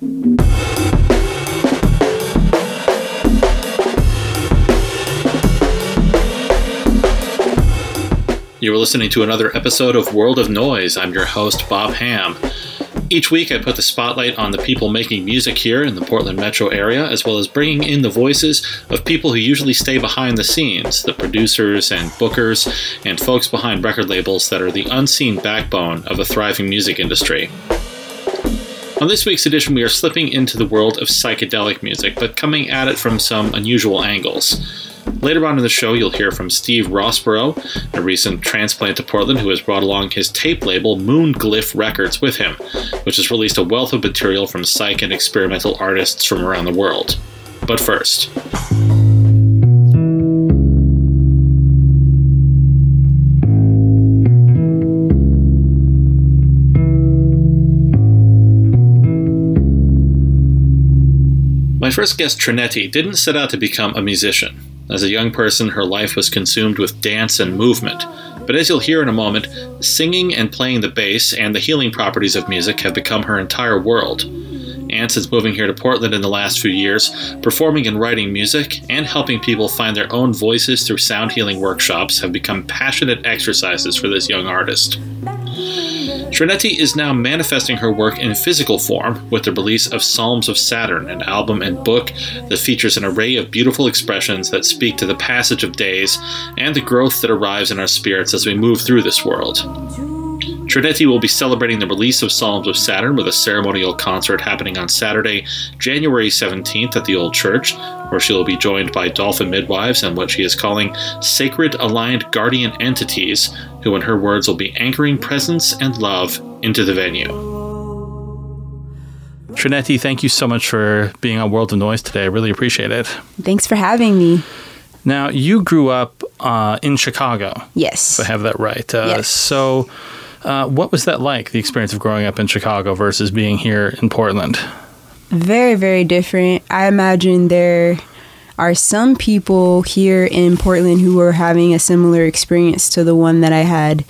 You are listening to another episode of World of Noise. I'm your host, Bob Ham. Each week, I put the spotlight on the people making music here in the Portland metro area, as well as bringing in the voices of people who usually stay behind the scenes the producers and bookers and folks behind record labels that are the unseen backbone of a thriving music industry. On this week's edition, we are slipping into the world of psychedelic music, but coming at it from some unusual angles. Later on in the show, you'll hear from Steve Rossborough, a recent transplant to Portland who has brought along his tape label Moon Glyph Records with him, which has released a wealth of material from psych and experimental artists from around the world. But first, My first guest, Trinetti, didn't set out to become a musician. As a young person, her life was consumed with dance and movement. But as you'll hear in a moment, singing and playing the bass and the healing properties of music have become her entire world. And since moving here to Portland in the last few years, performing and writing music and helping people find their own voices through sound healing workshops have become passionate exercises for this young artist. Trinetti is now manifesting her work in physical form with the release of Psalms of Saturn, an album and book that features an array of beautiful expressions that speak to the passage of days and the growth that arrives in our spirits as we move through this world. Trinetti will be celebrating the release of Psalms of Saturn with a ceremonial concert happening on Saturday, January 17th at the Old Church, where she will be joined by dolphin midwives and what she is calling sacred aligned guardian entities, who, in her words, will be anchoring presence and love into the venue. Trinetti, thank you so much for being on World of Noise today. I really appreciate it. Thanks for having me. Now, you grew up uh, in Chicago. Yes. If I have that right. Uh, yes. So, uh, what was that like, the experience of growing up in Chicago versus being here in Portland? Very, very different. I imagine there are some people here in Portland who are having a similar experience to the one that I had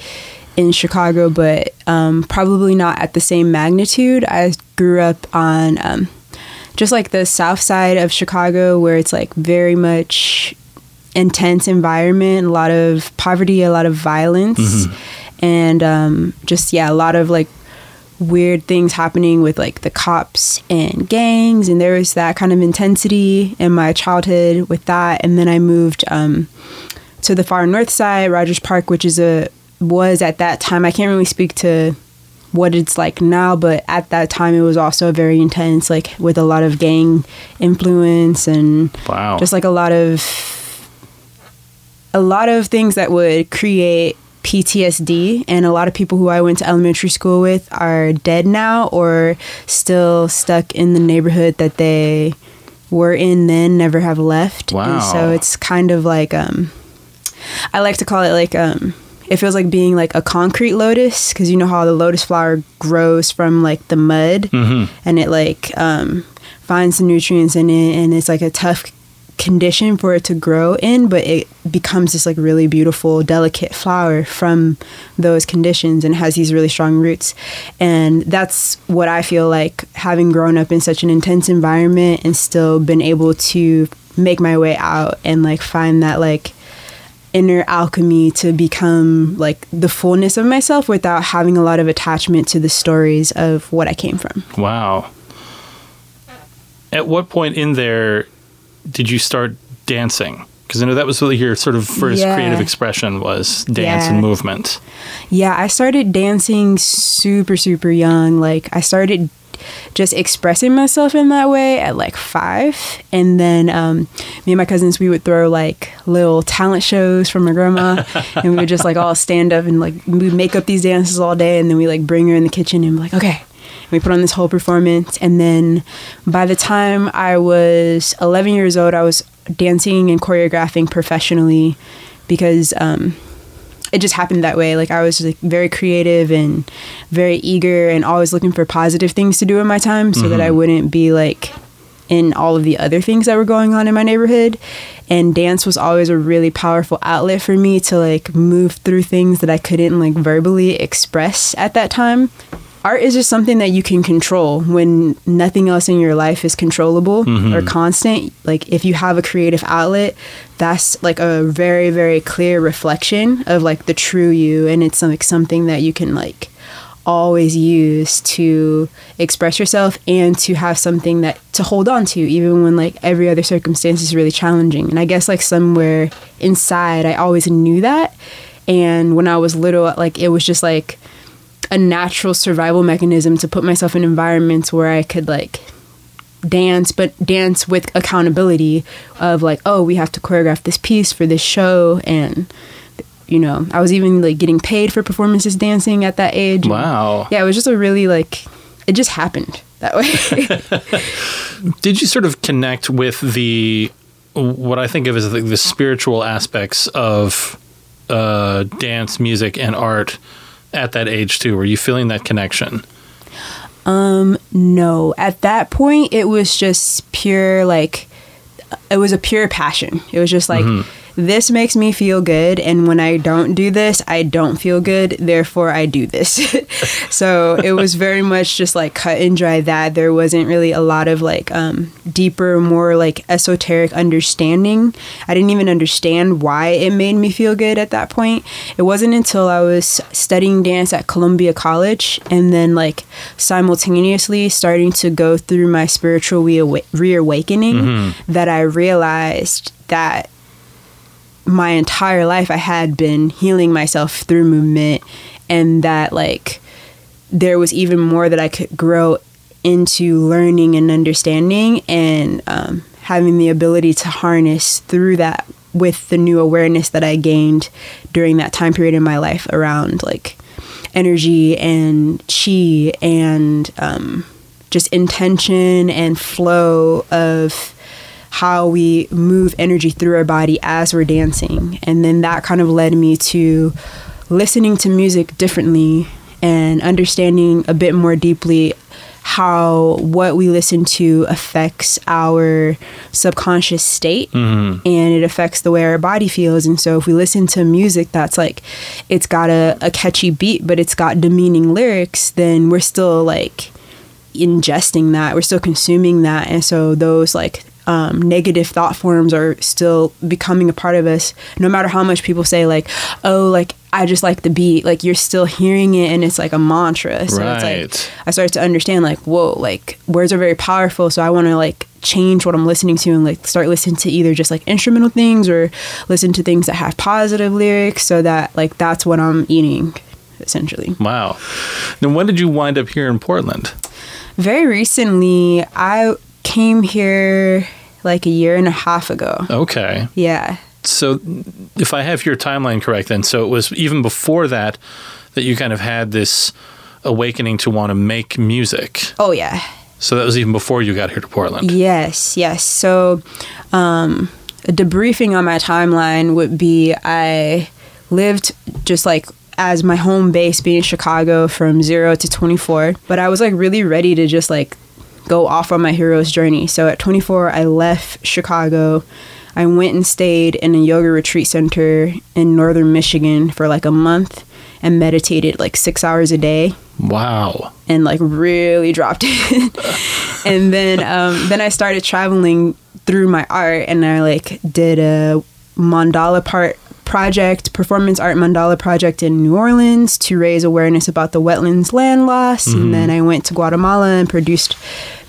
in Chicago, but um, probably not at the same magnitude. I grew up on um, just like the south side of Chicago, where it's like very much intense environment, a lot of poverty, a lot of violence. Mm-hmm and um, just yeah, a lot of like weird things happening with like the cops and gangs, and there was that kind of intensity in my childhood with that. And then I moved um, to the far north side, Rogers Park, which is a was at that time. I can't really speak to what it's like now, but at that time it was also very intense, like with a lot of gang influence and wow. just like a lot of a lot of things that would create PTSD, and a lot of people who I went to elementary school with are dead now or still stuck in the neighborhood that they were in then, never have left. Wow. And so it's kind of like um, I like to call it like um, it feels like being like a concrete lotus because you know how the lotus flower grows from like the mud mm-hmm. and it like um, finds the nutrients in it and it's like a tough condition for it to grow in, but it becomes this like really beautiful, delicate flower from those conditions and has these really strong roots. And that's what I feel like having grown up in such an intense environment and still been able to make my way out and like find that like inner alchemy to become like the fullness of myself without having a lot of attachment to the stories of what I came from. Wow. At what point in there did you start dancing? Because I know that was really your sort of first yeah. creative expression was dance yeah. and movement. Yeah, I started dancing super, super young. Like I started just expressing myself in that way at like five. And then um, me and my cousins, we would throw like little talent shows from my grandma. and we would just like all stand up and like we make up these dances all day. And then we like bring her in the kitchen and be like, okay, we put on this whole performance. And then by the time I was 11 years old, I was dancing and choreographing professionally because um, it just happened that way. Like I was like very creative and very eager and always looking for positive things to do in my time so mm-hmm. that I mm-hmm. wouldn't be like in all of the other things that were going on in my neighborhood and dance was always a really powerful outlet for me to like move through things that I couldn't like verbally express at that time art is just something that you can control when nothing else in your life is controllable Mm-hmm. or constant. Like if you have a creative outlet, that's like a very very clear reflection of like the true you and it's like something that you can like always use to express yourself and to have something that to hold on to even when like every other circumstance is really challenging and i guess like somewhere inside i always knew that and when i was little like it was just like a natural survival mechanism to put myself in environments where i could like dance but dance with accountability of like oh we have to choreograph this piece for this show and you know i was even like getting paid for performances dancing at that age Wow. yeah it was just a really like it just happened that way Did you sort of connect with the what I think of as the, the spiritual aspects of uh, dance, music, and art at that age too? Were you feeling that connection? Um, no at that point it was just pure like it was a pure passion it was just like this makes me feel good and when i don't do this i don't feel good therefore i do this. So it was very much just like cut and dry that. There wasn't really a lot of like um, deeper more like esoteric understanding. I didn't even understand why it made me feel good at that point. It wasn't until i was studying dance at columbia college and then like simultaneously starting to go through my spiritual reawa- reawakening that i realized that my entire life I had been healing myself through movement and that like there was even more that I could grow into learning and understanding and um, having the ability to harness through that with the new awareness that I gained during that time period in my life around like energy and chi and um, just intention and flow of how we move energy through our body as we're dancing. And then that kind of led me to listening to music differently and understanding a bit more deeply how what we listen to affects our subconscious state mm-hmm. and it affects the way our body feels. And so if we listen to music that's like it's got a, a catchy beat but it's got demeaning lyrics then we're still like ingesting that. We're still consuming that. And so those like um, negative thought forms are still becoming a part of us no matter how much people say like oh like i just like the beat like you're still hearing it and it's like a mantra so it's Right. like i started to understand like whoa like words are very powerful so i want to like change what i'm listening to and like start listening to either just like instrumental things or listen to things that have positive lyrics so that like that's what i'm eating essentially Wow. Then when did you wind up here in Portland? very recently i came here like a year and a half ago Okay. yeah So if I have your timeline correct, then so it was even before that that you kind of had this awakening to want to make music. oh yeah So that was even before you got here to Portland. Yes, yes. So, um, a debriefing on my timeline would be I lived just like as my home base being Chicago from zero to 24, but I was like really ready to just like go off on my hero's journey. So at 24, I left Chicago. I went and stayed in a yoga retreat center in northern Michigan for like a month and meditated like six hours a day Wow. and like really dropped it. and then um, then I started traveling through my art, and I like did a mandala part project, performance art mandala project in New Orleans to raise awareness about the wetlands land loss. And mm-hmm. then I went to Guatemala and produced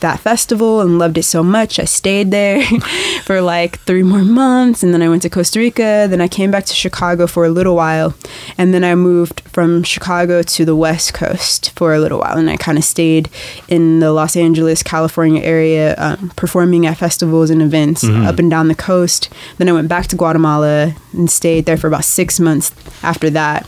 that festival and loved it so much. I stayed there for like three more months. And then I went to Costa Rica. Then I came back to Chicago for a little while. And then I moved from Chicago to the West Coast for a little while. And I kind of stayed in the Los Angeles, California area, um, performing at festivals and events up and down the coast. Then I went back to Guatemala and stayed there for about six months after that.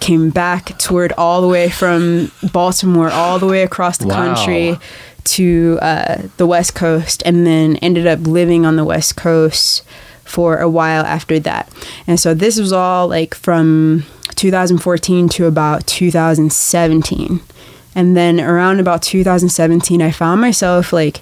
Came back, toured all the way from Baltimore, all the way across the Wow. country to uh, the West Coast, and then ended up living on the West Coast for a while after that. And so this was all like from 2014 to about 2017. And then around about 2017, I found myself like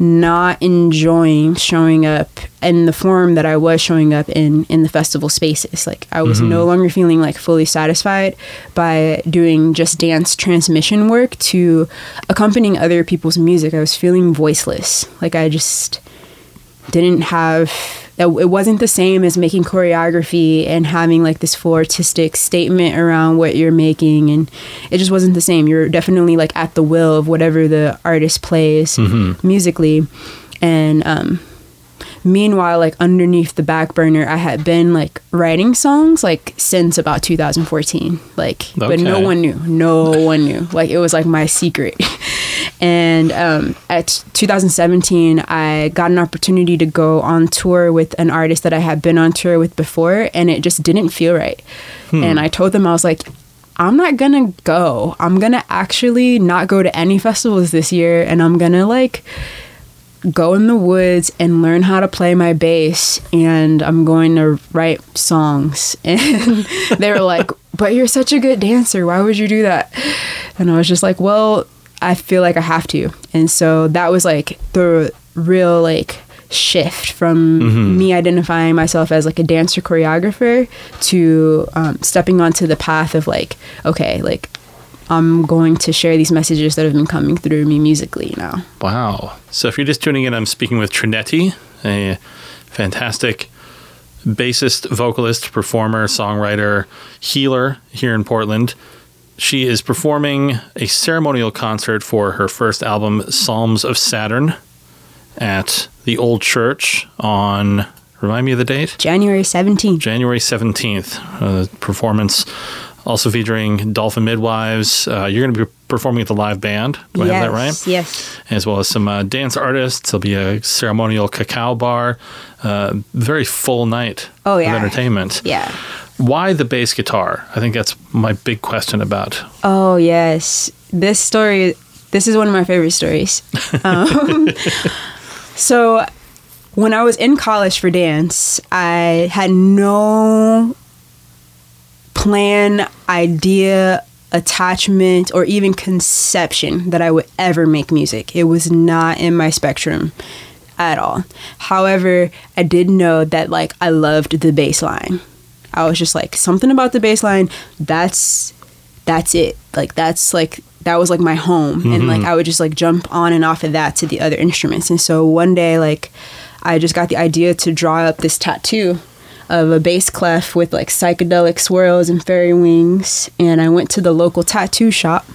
not enjoying showing up in the form that I was showing up in in the festival spaces. Like I was no mm-hmm. longer feeling like fully satisfied by doing just dance transmission work to accompanying other people's music. I was feeling voiceless. Like I just didn't have it wasn't the same as making choreography and having like this full artistic statement around what you're making and it just wasn't the same. You're definitely like at the will of whatever the artist plays musically and um meanwhile like underneath the back burner i had been like writing songs like since about 2014 like but no one knew. No one knew. Like it was like my secret. And um, at 2017 i got an opportunity to go on tour with an artist that i had been on tour with before and it just didn't feel right. And i told them i was like i'm not gonna go. I'm gonna actually not go to any festivals this year and i'm gonna like go in the woods and learn how to play my bass and I'm going to write songs. And they were like, But you're such a good dancer. Why would you do that? And I was just like, Well, I feel like I have to. And so that was like the real like shift from me identifying myself as like a dancer choreographer to um, stepping onto the path of like, okay, like I'm going to share these messages that have been coming through me musically now. Wow. So if you're just tuning in, I'm speaking with Trinetti, a fantastic bassist, vocalist, performer, songwriter, healer here in Portland. She is performing a ceremonial concert for her first album, Psalms of Saturn, at the Old Church on, remind me of the date? January 17th. January 17th. Uh, performance also featuring Dolphin Midwives. Uh, you're going to be performing at the live band. Do I have that right? Yes. as well as some uh, dance artists. There'll be a ceremonial cacao bar. Uh, very full night Oh, yeah. of entertainment. Yeah. Why the bass guitar? I think that's my big question about. Oh, yes. This story, this is one of my favorite stories. Um, so, when I was in college for dance, I had no plan, idea, attachment, or even conception that I would ever make music. It was not in my spectrum at all. However, I did know that like I loved the bass line. I was just like something about the bass line, that's that's it. Like that's like that was like my home and like mm-hmm. I would just like jump on and off of that to the other instruments. And so one day like I just got the idea to draw up this tattoo of a bass clef with like psychedelic swirls and fairy wings and I went to the local tattoo shop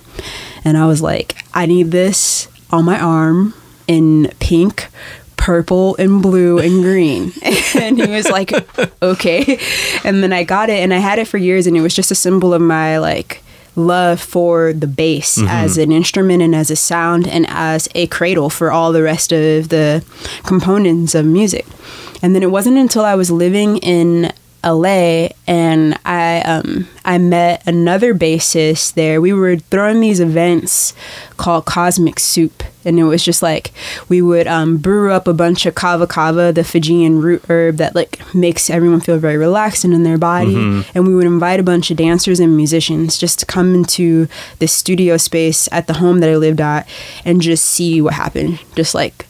and I was like I need this on my arm in pink purple and blue and green. And he was like okay. And then I got it and I had it for years and it was just a symbol of my like love for the bass mm-hmm. as an instrument and as a sound and as a cradle for all the rest of the components of music. And then it wasn't until I was living in LA and I um I met another bassist there. We were throwing these events called Cosmic Soup and it was just like we would um, brew up a bunch of kava kava, the Fijian root herb that like makes everyone feel very relaxed and in their body. And we would invite a bunch of dancers and musicians just to come into this studio space at the home that I lived at and just see what happened. Just like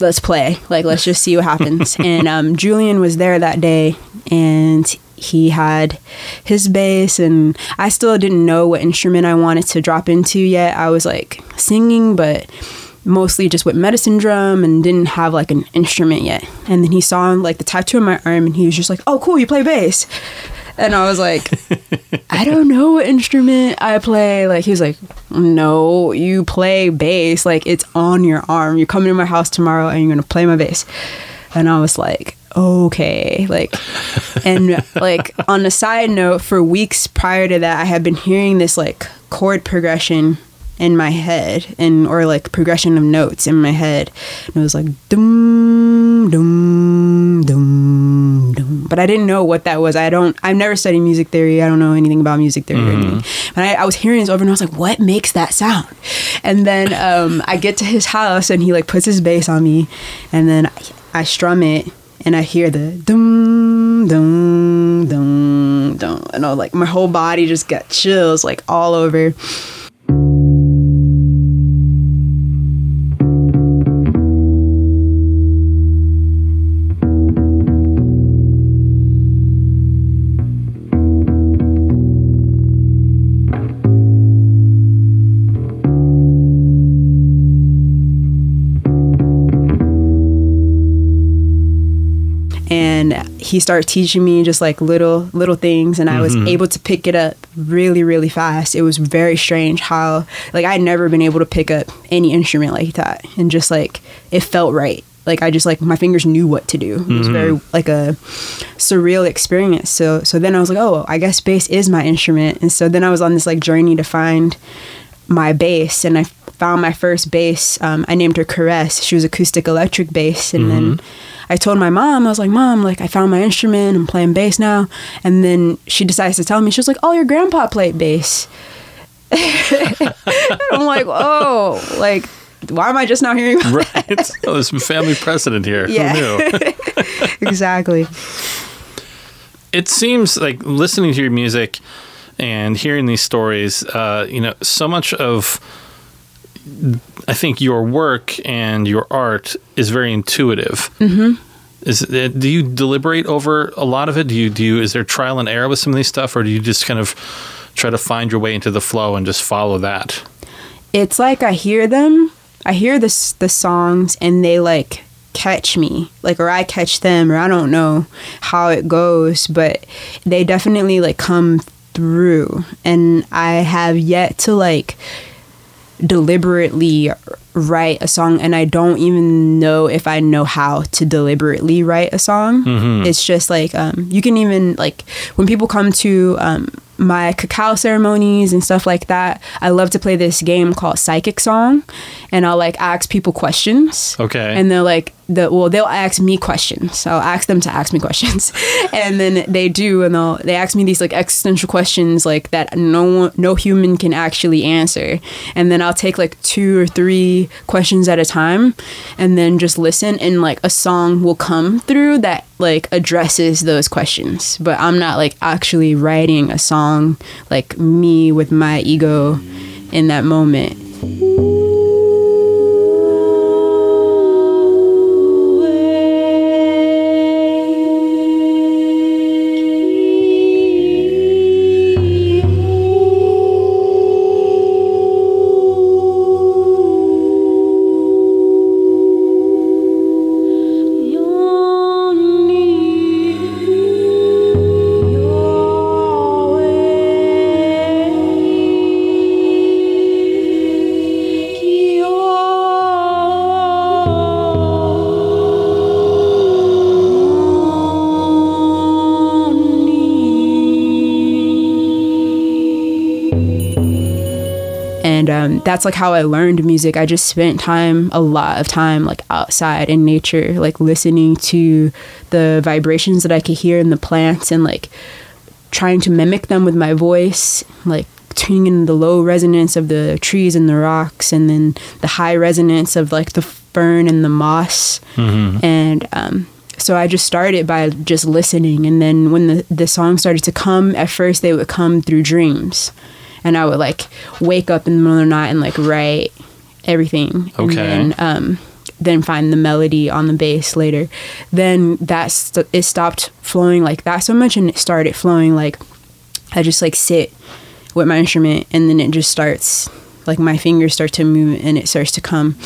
let's play. Like let's just see what happens. And um, julian was there that day and he had his bass and i still didn't know what instrument i wanted to drop into yet. I was like singing but mostly just with medicine drum and didn't have like an instrument yet. And then he saw like the tattoo on my arm and he was just like oh cool you play bass and i was like I don't know what instrument I play. Like he was like, No, you play bass. Like it's on your arm. You're coming to my house tomorrow and you're gonna play my bass. And I was like, Okay. Like and like on a side note, for weeks prior to that, I had been hearing this like chord progression in my head and or like progression of notes in my head. And it was like dum dum dum dum. But I didn't know what that was. I don't I've never studied music theory. I don't know anything about music theory or anything. And I, I was hearing this over and I was like, what makes that sound? And then um, I get to his house and he like puts his bass on me and then I, I strum it and I hear the dum dum dum dum and I was like my whole body just got chills like all over. He started teaching me just like little little things and i was mm-hmm. able to pick it up really really fast it was very strange how like i'd never been able to pick up any instrument like that and just like it felt right like i just like my fingers knew what to do it was very mm-hmm. like a surreal experience so so then i was like oh i guess bass is my instrument and so then i was on this like journey to find my bass and I found my first bass. Um, I named her Caress. She was acoustic electric bass. And then mm-hmm. I told my mom, I was like, Mom, like I found my instrument. I'm playing bass now. And then she decides to tell me, she was like, Oh, your grandpa played bass. I'm like, Oh, like, why am I just now hearing about Right. oh, there's some family precedent here. Yeah. Who knew? exactly. it seems like listening to your music and hearing these stories, uh, you know, so much of I think your work and your art is very intuitive. Mm-hmm. Is it, do you deliberate over a lot of it? Do you do you is there trial and error with some of these stuff, or do you just kind of try to find your way into the flow and just follow that? it's like I hear them, I hear this the songs and they like catch me, like or I catch them or I don't know how it goes, but they definitely like come through and I have yet to like deliberately write a song and I don't even know if I know how to deliberately write a song. It's just like um, you can even like when people come to um, my cacao ceremonies and stuff like that, I love to play this game called Psychic Song and I'll like ask people questions. Okay. And they're like the well they'll ask me questions. I'll ask them to ask me questions. and then they do and they'll they ask me these like existential questions like that no no human can actually answer. And then I'll take like two or three questions at a time and then just listen and like a song will come through that like addresses those questions. But I'm not like actually writing a song like me with my ego in that moment. That's like how i learned music. I just spent time a lot of time like outside in nature like listening to the vibrations that i could hear in the plants and like trying to mimic them with my voice like tuning in the low resonance of the trees and the rocks and then the high resonance of like the fern and the moss. And um, so I just started by just listening, and then when the the songs started to come, at first they would come through dreams, and I would like wake up in the middle of the night and like write everything, and Okay. then um, then find the melody on the bass later. Then that st- it stopped flowing like that so much, and it started flowing like I just like sit with my instrument, and then it just starts like my fingers start to move, and it starts to come.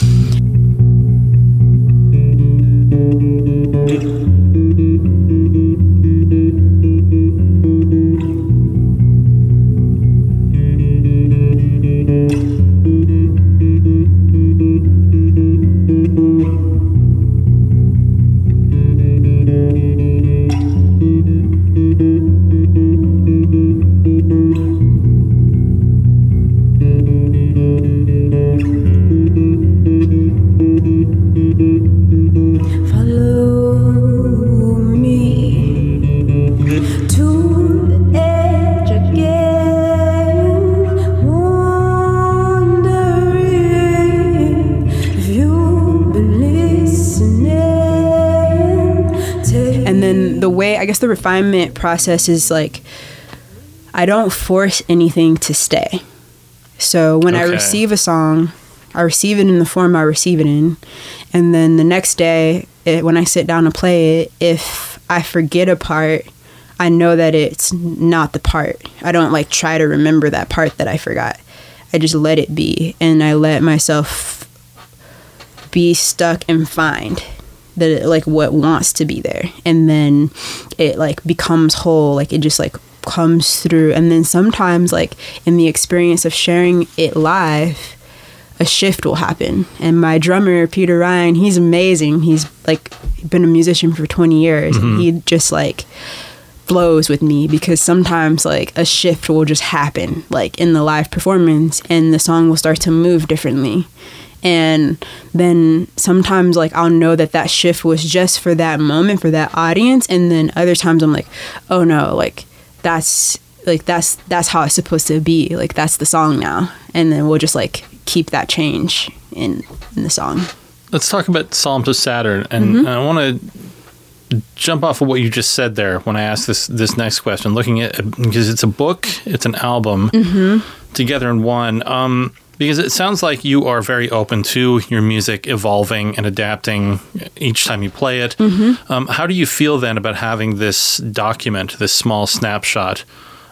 The way i guess the refinement process is like i don't force anything to stay. So when i receive a song i receive it in the form i receive it in. And then the next day it, when i sit down to play it if i forget a part i know that it's not the part. I don't like try to remember that part that i forgot. I just let it be and i let myself be stuck and find the like what wants to be there. And then it like becomes whole like it just like comes through. And then sometimes like in the experience of sharing it live a shift will happen. And my drummer peter ryan he's amazing. He's like been a musician for 20 years. And he just like flows with me because sometimes like a shift will just happen like in the live performance and the song will start to move differently and then sometimes like I'll know that that shift was just for that moment for that audience. And then other times I'm like oh no like that's like that's that's how it's supposed to be. Like that's the song now. And then we'll just like keep that change in in the song. Let's talk about Psalms of Saturn, and I want to jump off of what you just said there when I asked this this next question. Looking at because it's a book, it's an album together in one. Um, because it sounds like you are very open to your music evolving and adapting each time you play it. Um, how do you feel then about having this document, this small snapshot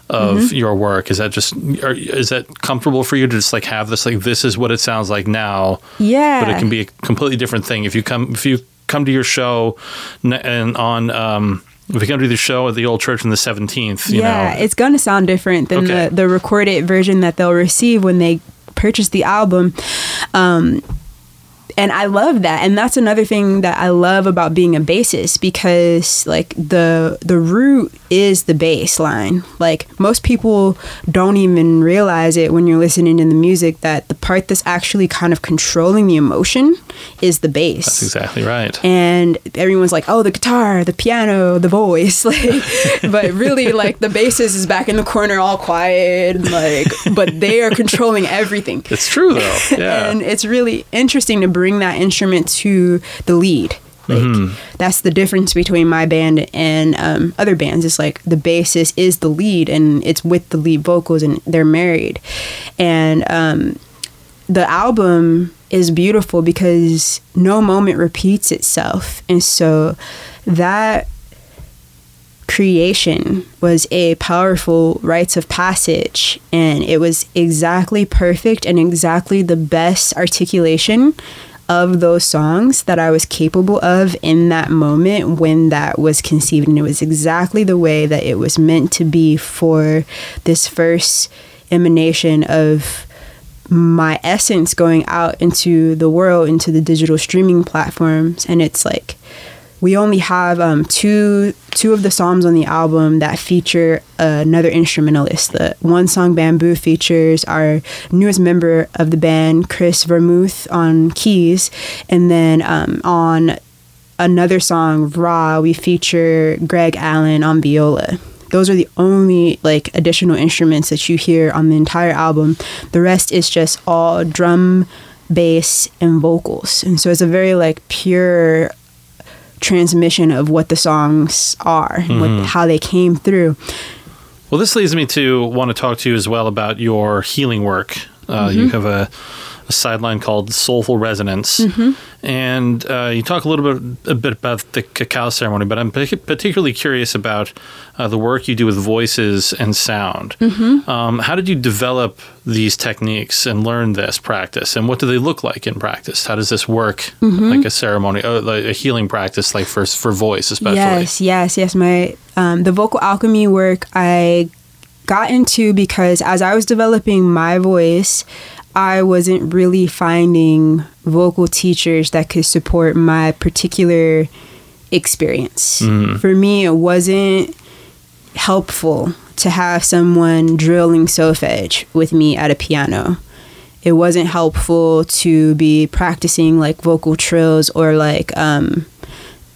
of your work? Is that just are, is that comfortable for you to just like have this like this is what it sounds like now? yeah but it can be a completely different thing if you come if you come to your show and on um if you come to the show at the old church on the 17th you yeah, know it's gonna sound different than Okay. the the recorded version that they'll receive when they purchase the album. Um, and I love that, and that's another thing that I love about being a bassist because like the the root is the bass line. Like most people don't even realize it when you're listening to the music that the part that's actually kind of controlling the emotion is the bass. That's exactly right. And everyone's like, "Oh, the guitar, the piano, the voice," like, but really, like the bassist is back in the corner, all quiet, and, like, but they are controlling everything, it's true though. Yeah. and it's really interesting to bring that instrument to the lead. Like that's the difference between my band and um, other bands. It's like the bassist is the lead, and it's with the lead vocals, and they're married, and um, the album is beautiful because no moment repeats itself. And so that creation was a powerful rites of passage and it was exactly perfect and exactly the best articulation of those songs that I was capable of in that moment when that was conceived. And it was exactly the way that it was meant to be for this first emanation of my essence going out into the world into the digital streaming platforms. And it's like we only have um, two two of the psalms on the album that feature another instrumentalist. The one song "Bamboo" features our newest member of the band, Chris Vermouth, on keys, and then um, on another song, "Raw," we feature Greg Allen on viola. Those are the only like additional instruments that you hear on the entire album. The rest is just all drum, bass, and vocals, and so it's a very like pure transmission of what the songs are, and what, how they came through. well this leads me to want to talk to you as well about your healing work uh, Mm-hmm. you have a sideline called soulful resonance Mm-hmm. and uh, you talk a little bit a bit about the cacao ceremony but i'm particularly curious about uh, the work you do with voices and sound Mm-hmm. um, how did you develop these techniques and learn this practice and what do they look like in practice how does this work Mm-hmm. like a ceremony uh, like a healing practice like for for voice especially Yes, yes, yes. My um, the vocal alchemy work I got into because as I was developing my voice, I wasn't really finding vocal teachers that could support my particular experience. For me, it wasn't helpful to have someone drilling solfege with me at a piano. It wasn't helpful to be practicing like vocal trills or like um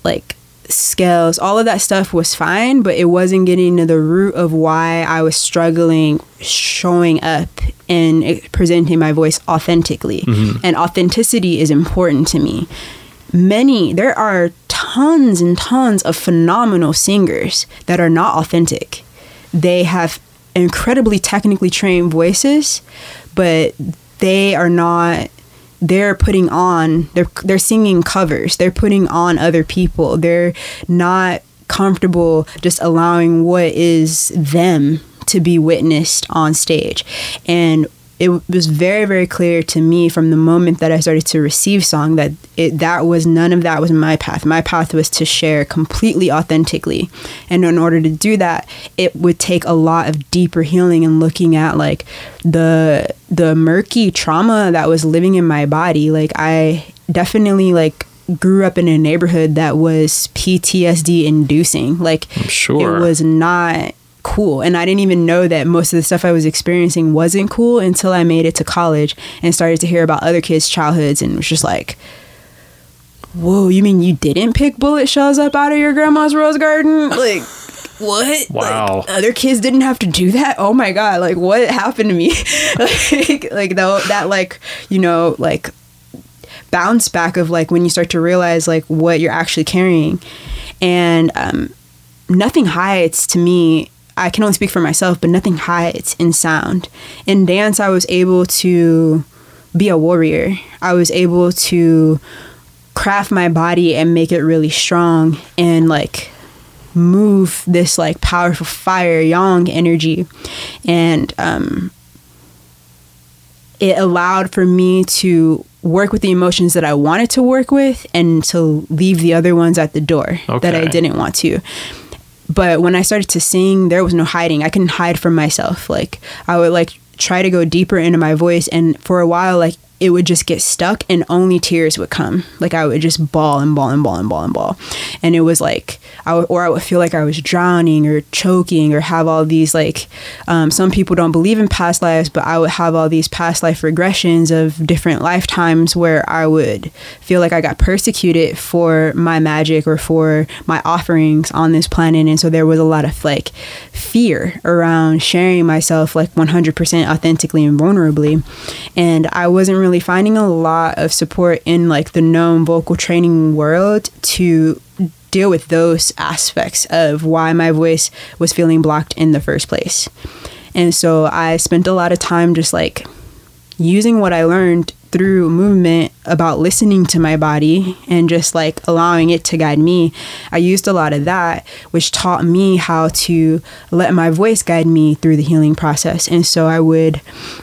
like scales. All of that stuff was fine, but it wasn't getting to the root of why I was struggling showing up and presenting my voice authentically. Mm-hmm. And authenticity is important to me many there are tons and tons of phenomenal singers that are not authentic they have incredibly technically trained voices but they are not they're putting on they're they're singing covers. They're putting on other people. They're not comfortable just allowing what is them to be witnessed on stage. And it was very very clear to me from the moment that i started to receive song that it that was none of that was my path. My path was to share completely authentically. And in order to do that, it would take a lot of deeper healing and looking at like the the murky trauma that was living in my body. Like I definitely like grew up in a neighborhood that was PTSD inducing. Like sure. it was not cool and I didn't even know that most of the stuff I was experiencing wasn't cool until I made it to college and started to hear about other kids' childhoods and was just like Whoa, you mean you didn't pick bullet shells up out of your grandma's rose garden? Like what? Wow. Like, other kids didn't have to do that? Oh my god, like what happened to me? like like though that like, you know, like bounce back of like when you start to realize like what you're actually carrying and um, nothing hides to me i can only speak for myself but nothing hides in sound in dance i was able to be a warrior i was able to craft my body and make it really strong and like move this like powerful fire yang energy and um it allowed for me to work with the emotions that I wanted to work with and to leave the other ones at the door that I didn't want to. But when I started to sing, there was no hiding. I couldn't hide from myself. Like I would like try to go deeper into my voice and for a while like it would just get stuck and only tears would come. Like I would just bawl and bawl and bawl and bawl and bawl. And it was like I would, or I would feel like I was drowning or choking or have all these like um, some people don't believe in past lives, but I would have all these past life regressions of different lifetimes where I would feel like I got persecuted for my magic or for my offerings on this planet. And so there was a lot of like fear around sharing myself like 100% authentically and vulnerably. And I wasn't really finding a lot of support in like the known vocal training world to deal with those aspects of why my voice was feeling blocked in the first place. And so I spent a lot of time just like using what I learned through movement about listening to my body and just like allowing it to guide me. I used a lot of that, which taught me how to let my voice guide me through the healing process. And so I would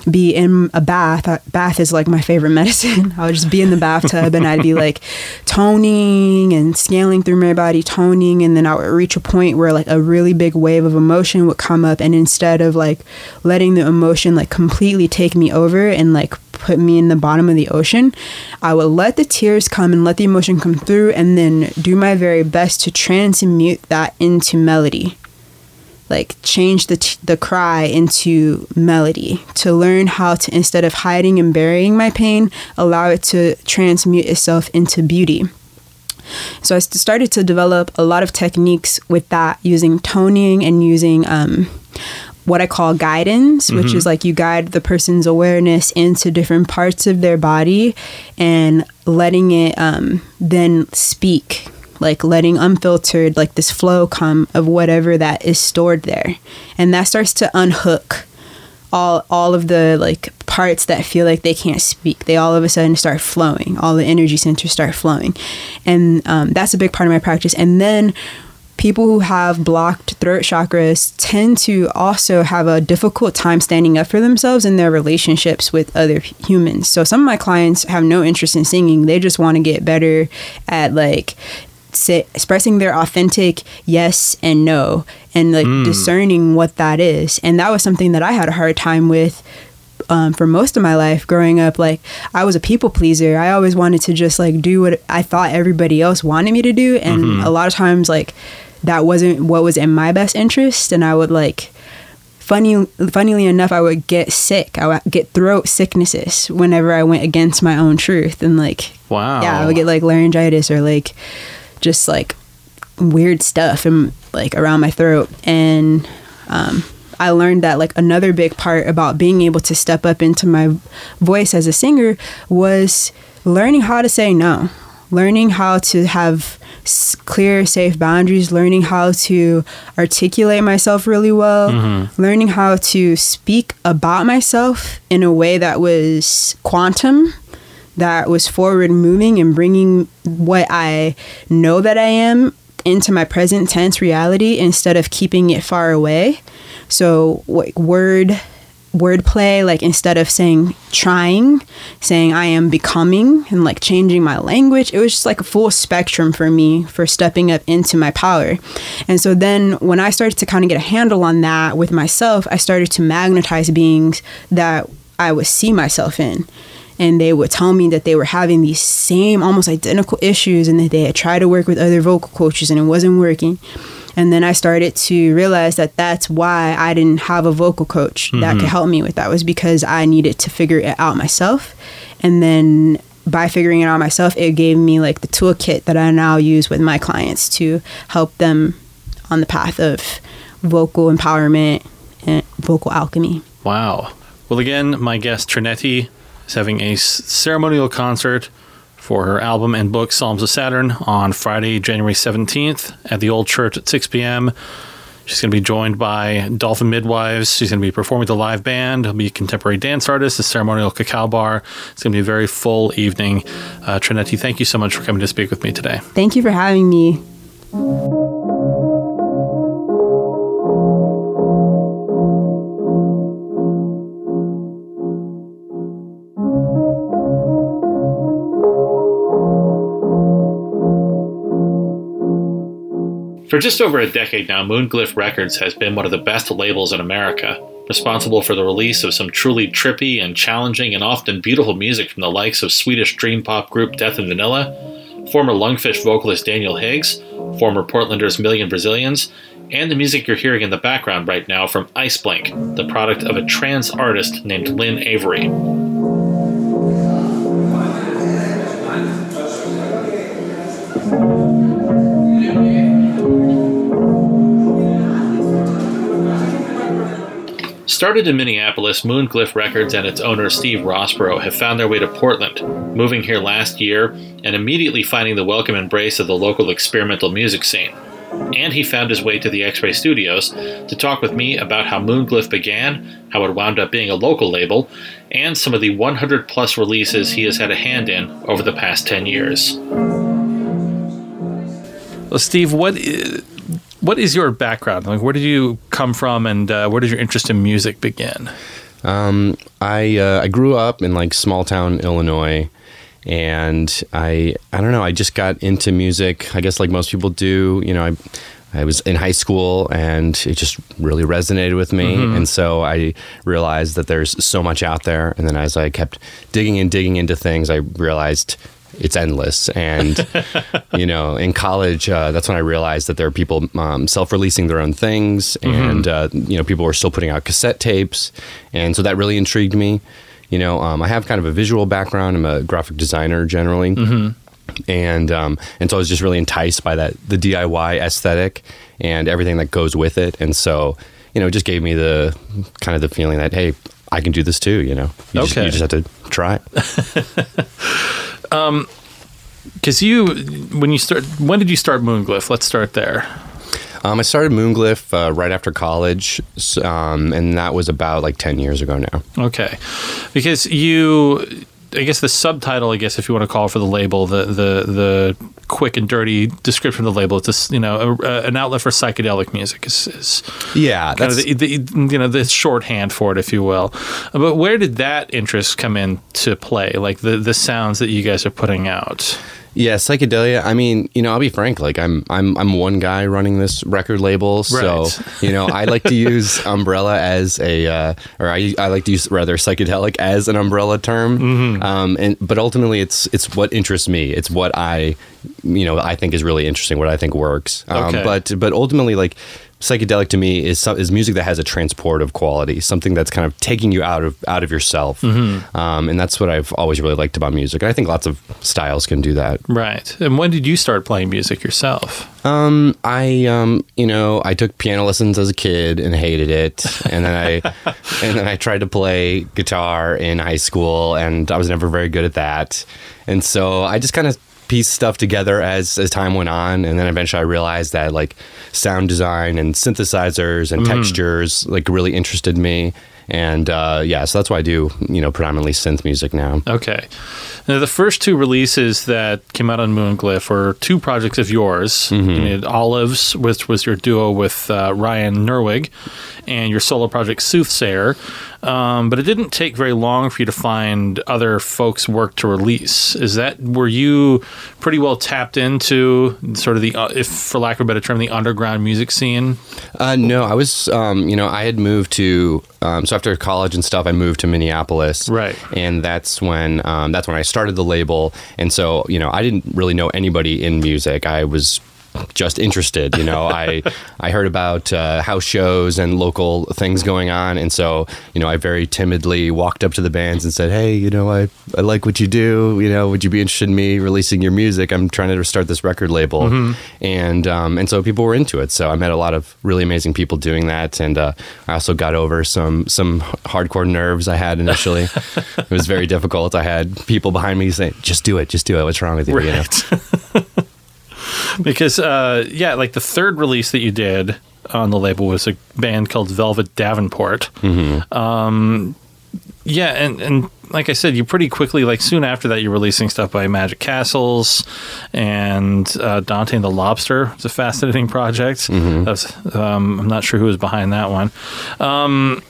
be in a bath. Uh, Bath is like my favorite medicine. I would just be in the bathtub and I'd be like toning and scaling through my body, toning. And then I would reach a point where like a really big wave of emotion would come up. And instead of like letting the emotion like completely take me over and like put me in the bottom of the ocean, I would let the tears come and let the emotion come through and then do my very best to transmute that into melody. Like change the t- the cry into melody to learn how to instead of hiding and burying my pain, allow it to transmute itself into beauty. So I started to develop a lot of techniques with that using toning and using um, what I call guidance, which is like you guide the person's awareness into different parts of their body and letting it um, then speak, like letting unfiltered, like this flow come of whatever that is stored there. And that starts to unhook all all of the like parts that feel like they can't speak. They all of a sudden start flowing. All the energy centers start flowing. And um, that's a big part of my practice. And then people who have blocked throat chakras tend to also have a difficult time standing up for themselves in their relationships with other humans. So some of my clients have no interest in singing. They just want to get better at like say, expressing their authentic yes and no and like discerning what that is. And that was something that i had a hard time with um, for most of my life growing up. Like i was a people pleaser. I always wanted to just like do what i thought everybody else wanted me to do. And a lot of times like that wasn't what was in my best interest and i would like funny funnily enough i would get sick i would get throat sicknesses whenever i went against my own truth and like Wow. yeah i would get like laryngitis or like just like weird stuff and like around my throat and um, i learned that like another big part about being able to step up into my voice as a singer was learning how to say no learning how to have s- clear safe boundaries learning how to articulate myself really well mm-hmm. learning how to speak about myself in a way that was quantum that was forward moving and bringing what I know that I am into my present tense reality instead of keeping it far away. So, what word wordplay like instead of saying trying saying i am becoming and like changing my language it was just like a full spectrum for me for stepping up into my power. And so then when i started to kind of get a handle on that with myself i started to magnetize beings that i would see myself in. And they would tell me that they were having these same almost identical issues and that they had tried to work with other vocal coaches and it wasn't working and then I started to realize that that's why I didn't have a vocal coach that could mm-hmm. help me with that was because I needed to figure it out myself. And then by figuring it out myself, it gave me like the toolkit that I now use with my clients to help them on the path of vocal empowerment and vocal alchemy. Wow. Well, again, my guest Trinetti is having a s- ceremonial concert for her album and book Psalms of Saturn on Friday, January 17th at the Old Church at 6 p.m. She's going to be joined by Dolphin Midwives. She's going to be performing with a live band. There'll be a contemporary dance artist, a ceremonial cacao bar. It's going to be a very full evening. Uh, Trinetti, thank you so much for coming to speak with me today. Thank you for having me. For just over a decade now, Moonglyph Records has been one of the best labels in America, responsible for the release of some truly trippy and challenging and often beautiful music from the likes of Swedish dream pop group Death and Vanilla, former Lungfish vocalist Daniel Higgs, former Portlanders Million Brazilians, and the music you're hearing in the background right now from Iceblink, the product of a trans artist named Lynn Avery. Started in Minneapolis, Moonglyph Records and its owner Steve Rossborough have found their way to Portland, moving here last year and immediately finding the welcome embrace of the local experimental music scene. And he found his way to the X Ray Studios to talk with me about how Moonglyph began, how it wound up being a local label, and some of the 100 plus releases he has had a hand in over the past 10 years. Well, Steve, what what is your background? Like, where did you come from, and uh, where did your interest in music begin? Um, I uh, I grew up in like small town Illinois, and I I don't know. I just got into music. I guess like most people do. You know, I I was in high school, and it just really resonated with me. And so I realized that there's so much out there. And then as I kept digging and digging into things, I realized it's endless. And you know, in college, uh, that's when I realized that there are people um, self-releasing their own things, and uh, you know, people were still putting out cassette tapes, and so that really intrigued me. You know, um, I have kind of a visual background. I'm a graphic designer generally, and um, and so I was just really enticed by that the DIY aesthetic and everything that goes with it. And so, you know, it just gave me the kind of the feeling that hey, I can do this too. You know, you, just, Okay. you just have to try it. Because you, when you start, when did you start Moonglyph? Let's start there. Um, I started Moonglyph uh, right after college, um, and that was about like ten years ago now. Okay, because you, I guess the subtitle, I guess if you want to call it for the label, the the the quick and dirty description of the label, it's just you know a, a- an outlet for psychedelic music is, is Yeah, that's the, the you know the shorthand for it, if you will. But where did that interest come into play? Like the the sounds that you guys are putting out. Yeah, psychedelia. I mean, you know, I'll be frank. Like, I'm I'm I'm one guy running this record label, so Right. you know, I like to use umbrella as a, uh, or I I like to use rather psychedelic as an umbrella term. Mm-hmm. Um, and but ultimately, it's it's what interests me. It's what I, you know, I think is really interesting. What I think works. Um, Okay. But but ultimately, like. Psychedelic to me is some, is music that has a transportive quality, something that's kind of taking you out of out of yourself, Mm-hmm. um, and that's what I've always really liked about music. And I think lots of styles can do that. Right. And when did you start playing music yourself? I um you know I took piano lessons as a kid and hated it and then I and then I tried to play guitar in high school and I was never very good at that and so I just kind of pieced stuff together as as time went on and then eventually I realized that like sound design and synthesizers and textures like really interested me and uh, yeah so that's why I do you know predominantly synth music now Okay. Now, the first two releases that came out on Moonglyph were two projects of yours. You had Olives, which was your duo with uh, Ryan Nerwig, and your solo project Soothsayer. Um, but it didn't take very long for you to find other folks' work to release. Is that were you pretty well tapped into sort of the, uh, if for lack of a better term, the underground music scene? Uh, no, I was, um, you know, I had moved to, um, so after college and stuff, I moved to Minneapolis. Right. And that's when, um, that's when I started the label. And so, you know, I didn't really know anybody in music. I was just interested, you know, I, I heard about, uh, house shows and local things going on. And so, you know, I very timidly walked up to the bands and said, Hey, you know, I, I like what you do. You know, would you be interested in me releasing your music? I'm trying to start this record label. And, um, and so people were into it. So I met a lot of really amazing people doing that. And, uh, I also got over some, some hardcore nerves I had initially. it was very difficult. I had people behind me saying, just do it, just do it. What's wrong with you? you know? because uh, yeah, like the third release that you did on the label was a band called Velvet Davenport. Um, yeah, and and like I said, you pretty quickly, like soon after that, you're releasing stuff by Magic Castles and uh, Dante and the Lobster. It's a fascinating project. That was, um, I'm not sure who was behind that one. Um,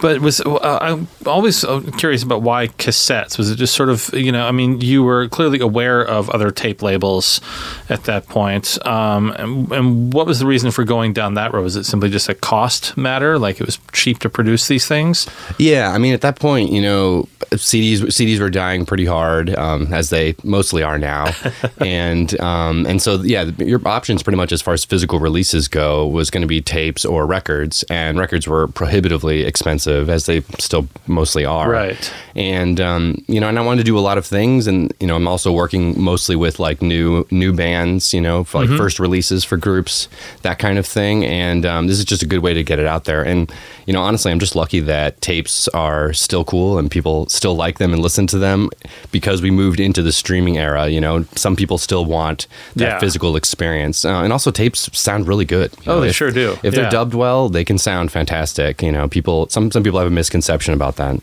but was uh, I'm always uh, curious about why cassettes. Was it just sort of you know? I mean, you were clearly aware of other tape labels at that point, um, and, and what was the reason for going down that road? Was it simply just a cost matter, like it was cheap to produce these things? Yeah, I mean, at that point, you know, CDs CDs were dying pretty hard, um, as they mostly are now, and um, and so yeah, your options pretty much as far as physical releases go was going to be tapes or records, and records were prohibitively expensive as they still mostly are, Right. And um, you know, and I wanted to do a lot of things, and you know, I'm also working mostly with like new new bands, you know, for like first releases for groups, that kind of thing. And um, this is just a good way to get it out there. And you know, honestly, I'm just lucky that tapes are still cool and people still like them and listen to them because we moved into the streaming era. You know, some people still want that Yeah. physical experience, uh, and also tapes sound really good. you Oh, know, they if- sure do. If Yeah. they're dubbed well, they can sound fantastic. You know, people some some people have a misconception about that.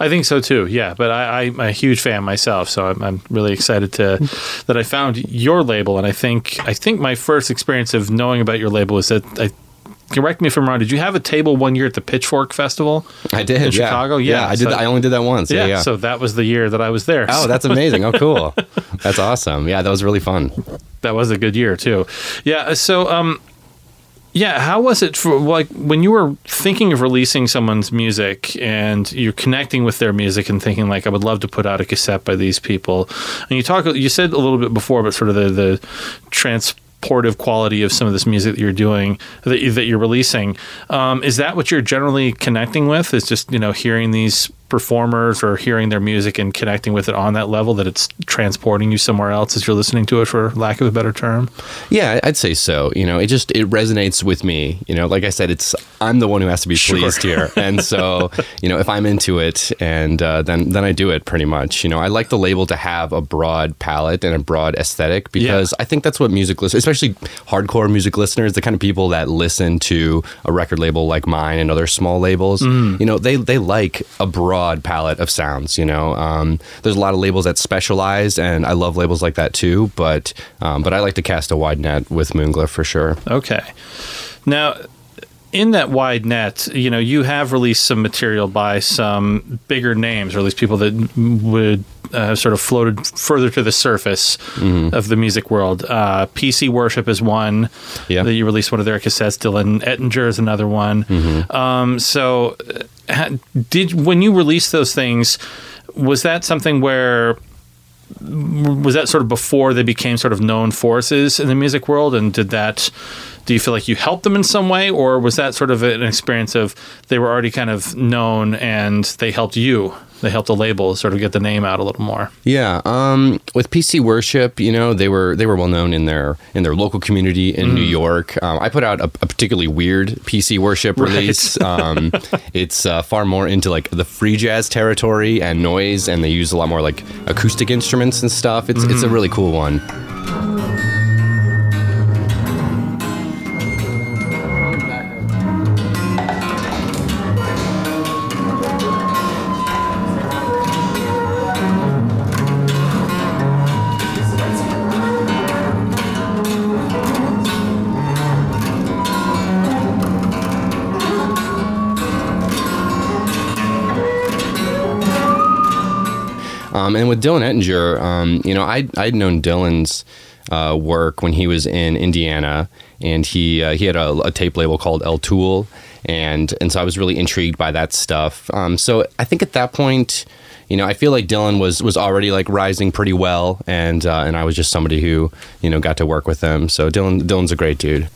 I think so too. Yeah, but I, I'm a huge fan myself, so I'm, I'm really excited to that I found your label, and I think I think my first experience of knowing about your label was that I. Correct me if I'm wrong. Did you have a table one year at the Pitchfork Festival? I did In yeah. Chicago? Yeah, I did. so-. I only did that once. Yeah, yeah. So that was the year that I was there. oh, So that's amazing. Oh, cool. That's awesome. Yeah, that was really fun. that was a good year too. Yeah. So, um, yeah, how was it for like when you were thinking of releasing someone's music and you're connecting with their music and thinking like I would love to put out a cassette by these people, and you talk, you said a little bit before, but sort of the the transportive quality of some of this music that you're doing that, that you're releasing, um, is that what you're generally connecting with? Is just you know hearing these performers or hearing their music and connecting with it on that level that it's transporting you somewhere else as you're listening to it for lack of a better term Yeah, I'd say so. You know, it just it resonates with me. You know, like I said, it's I'm the one who has to be Sure. pleased here, and so you know, if I'm into it, and uh, then then I do it pretty much. You know, I like the label to have a broad palette and a broad aesthetic because I think that's what music listeners, especially hardcore music listeners, the kind of people that listen to a record label like mine and other small labels, Mm. you know, they they like a broad palette of sounds. You know, um, there's a lot of labels that specialize, and I love labels like that too. But um, but I like to cast a wide net with Moonglyph for sure. Okay. Now, in that wide net, you know, you have released some material by some bigger names, or at least people that would uh, have sort of floated further to the surface of the music world. Uh, PC Worship is one Yeah. that you released one of their cassettes. Dylan Ettinger is another one. Um, so, did when you released those things, was that something where was that sort of before they became sort of known forces in the music world? And did that do you feel like you helped them in some way or was that sort of an experience of they were already kind of known and they helped you they helped the label sort of get the name out a little more Yeah, um, with PC Worship, you know, they were they were well known in their in their local community in New York. Um, I put out a, a particularly weird PC Worship Right. release. Um, it's uh, far more into like the free jazz territory and noise, and they use a lot more like acoustic instruments and stuff. It's it's a really cool one. Um, and with Dylan Ettinger, um, you know, I I'd known Dylan's uh, work when he was in Indiana, and he uh, he had a, a tape label called El Tool, and and so I was really intrigued by that stuff. Um, so I think at that point. You know, I feel like Dylan was was already like rising pretty well, and uh, and I was just somebody who you know got to work with him. So Dylan Dylan's a great dude.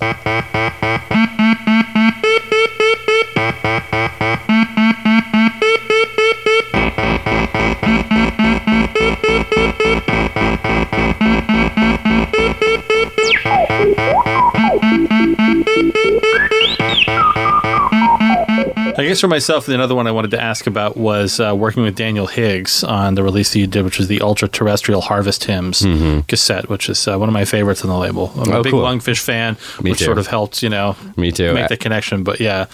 Guess for myself, the another one I wanted to ask about was uh, working with Daniel Higgs on the release that you did, which was the Ultra Terrestrial Harvest Hymns cassette, which is uh, one of my favorites on the label. I'm a Mm-hmm. Oh, big cool. Lungfish fan, Me which too. sort of helped, you know, Me too. make the connection. But yeah,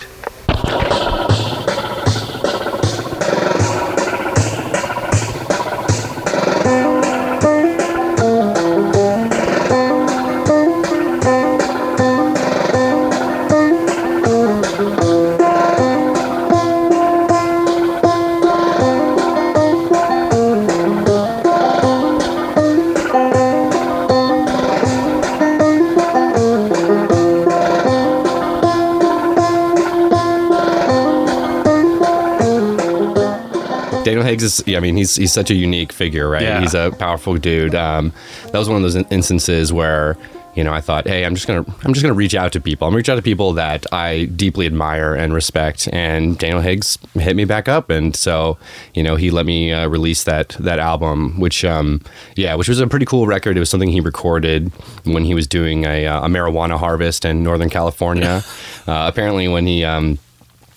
Is, I mean, he's he's such a unique figure, right? Yeah. He's a powerful dude. Um, that was one of those in- instances where, you know, I thought, hey, I'm just gonna I'm just gonna reach out to people. I'm gonna reach out to people that I deeply admire and respect. And Daniel Higgs hit me back up, and so you know, he let me uh, release that that album, which, um, yeah, which was a pretty cool record. It was something he recorded when he was doing a, uh, a marijuana harvest in Northern California. uh, apparently, when he um,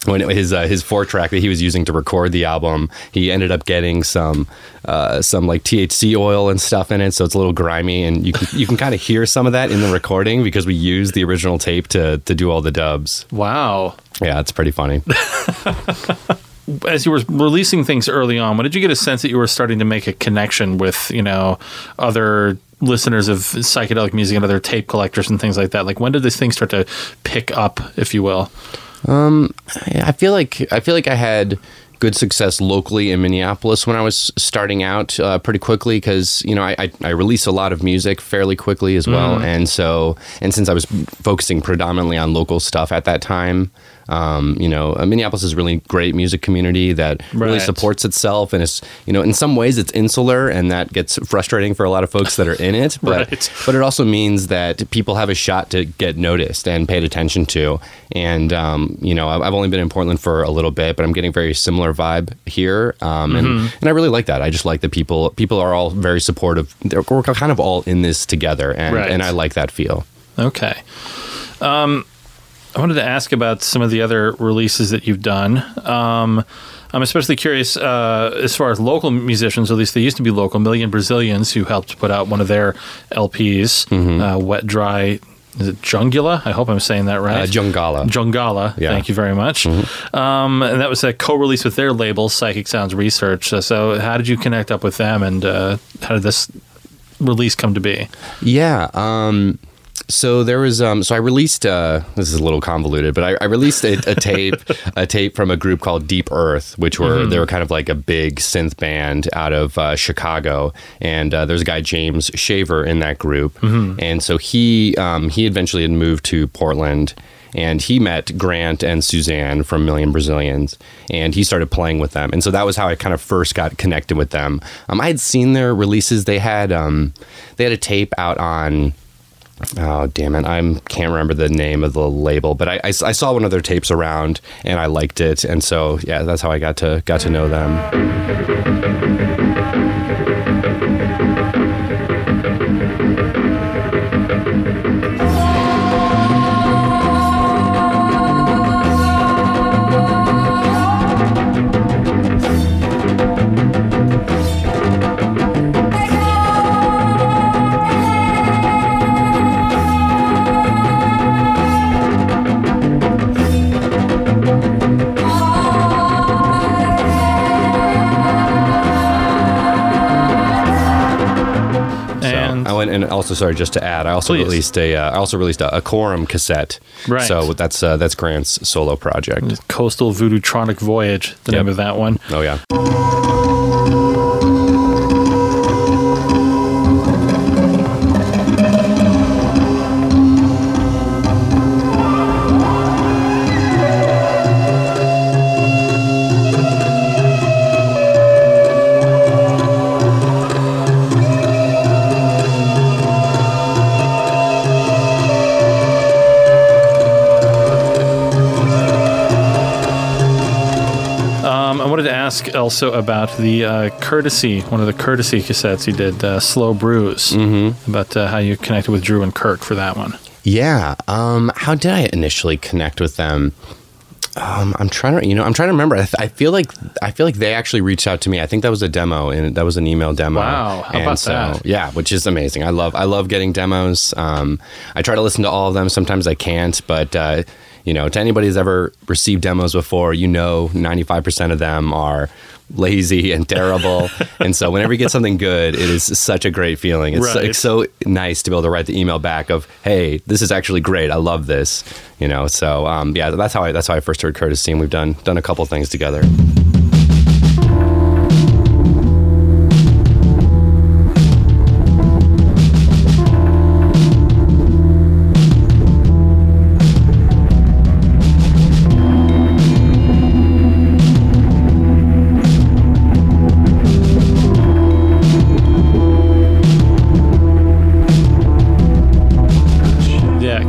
when his uh, his four track that he was using to record the album, he ended up getting some uh, some like THC oil and stuff in it, so it's a little grimy, and you can you can kind of hear some of that in the recording because we used the original tape to to do all the dubs. wow. Yeah, it's pretty funny. As you were releasing things early on, when did you get a sense that you were starting to make a connection with, you know, other listeners of psychedelic music and other tape collectors and things like that? Like, when did this thing start to pick up, if you will? I feel like I feel like I had good success locally in Minneapolis when I was starting out uh, pretty quickly because you know I, I, I released a lot of music fairly quickly as well, and so and since I was focusing predominantly on local stuff at that time. Um, you know, uh, Minneapolis is a really great music community that really supports itself, and it's you know in some ways it's insular, and that gets frustrating for a lot of folks that are in it. But Right. but it also means that people have a shot to get noticed and paid attention to. And um, you know, I've only been in Portland for a little bit, but I'm getting very similar vibe here, um, and and I really like that. I just like that people people are all very supportive. They're, we're kind of all in this together, and Right. and I like that feel. Okay. Um, I wanted to ask about some of the other releases that you've done. Um, I'm especially curious uh, as far as local musicians, at least they used to be local, Million Brazilians, who helped put out one of their LPs, Mm-hmm. uh, Wet Dry. Is it Jungula? I hope I'm saying that right. Uh, Jungala. Jungala. Yeah. Thank you very much. Um, and that was a co-release with their label, Psychic Sounds Research. Uh, So, how did you connect up with them, and uh, how did this release come to be? Yeah. Um, so there was um, so I released uh, this is a little convoluted, but I, I released a, a tape a tape from a group called Deep Earth, which were they were kind of like a big synth band out of uh, Chicago, and uh, there's a guy James Shaver in that group, and so he um, he eventually had moved to Portland. And he met Grant and Suzanne from Million Brazilians, and he started playing with them. And so that was how I kind of first got connected with them. Um, I had seen their releases. They had um, they had a tape out on oh damn it. I can't remember the name of the label but I, I, I saw one of their tapes around and i liked it. And so yeah that's how i got to got to know them And I went and also sorry just to add I also Please. released a uh, I also released a, a quorum cassette Right. so that's uh, that's Grant's solo project Coastal Voodootronic Voyage, the Yep. name of that one. oh yeah ask also about the uh, courtesy, one of the courtesy cassettes you did, uh, Slow Brews, mm-hmm. about uh, how you connected with Drew and Kirk for that one. Yeah. Um, how did I initially connect with them? Um, I'm trying to, you know, I'm trying to remember. I, th- I feel like I feel like they actually reached out to me. I think that was a demo, and that was an email demo. Wow, how and about so, that? Yeah, which is amazing. I love I love getting demos. Um, I try to listen to all of them. Sometimes I can't, but uh, you know, to anybody who's ever received demos before, you know, 95% of them are lazy and terrible. and so whenever you get something good, it is such a great feeling. It's, Right. it's so nice to be able to write the email back of, "Hey, this is actually great. I love this." You know, so um, yeah, that's how I that's how I first heard Curtis. and we've done done a couple things together.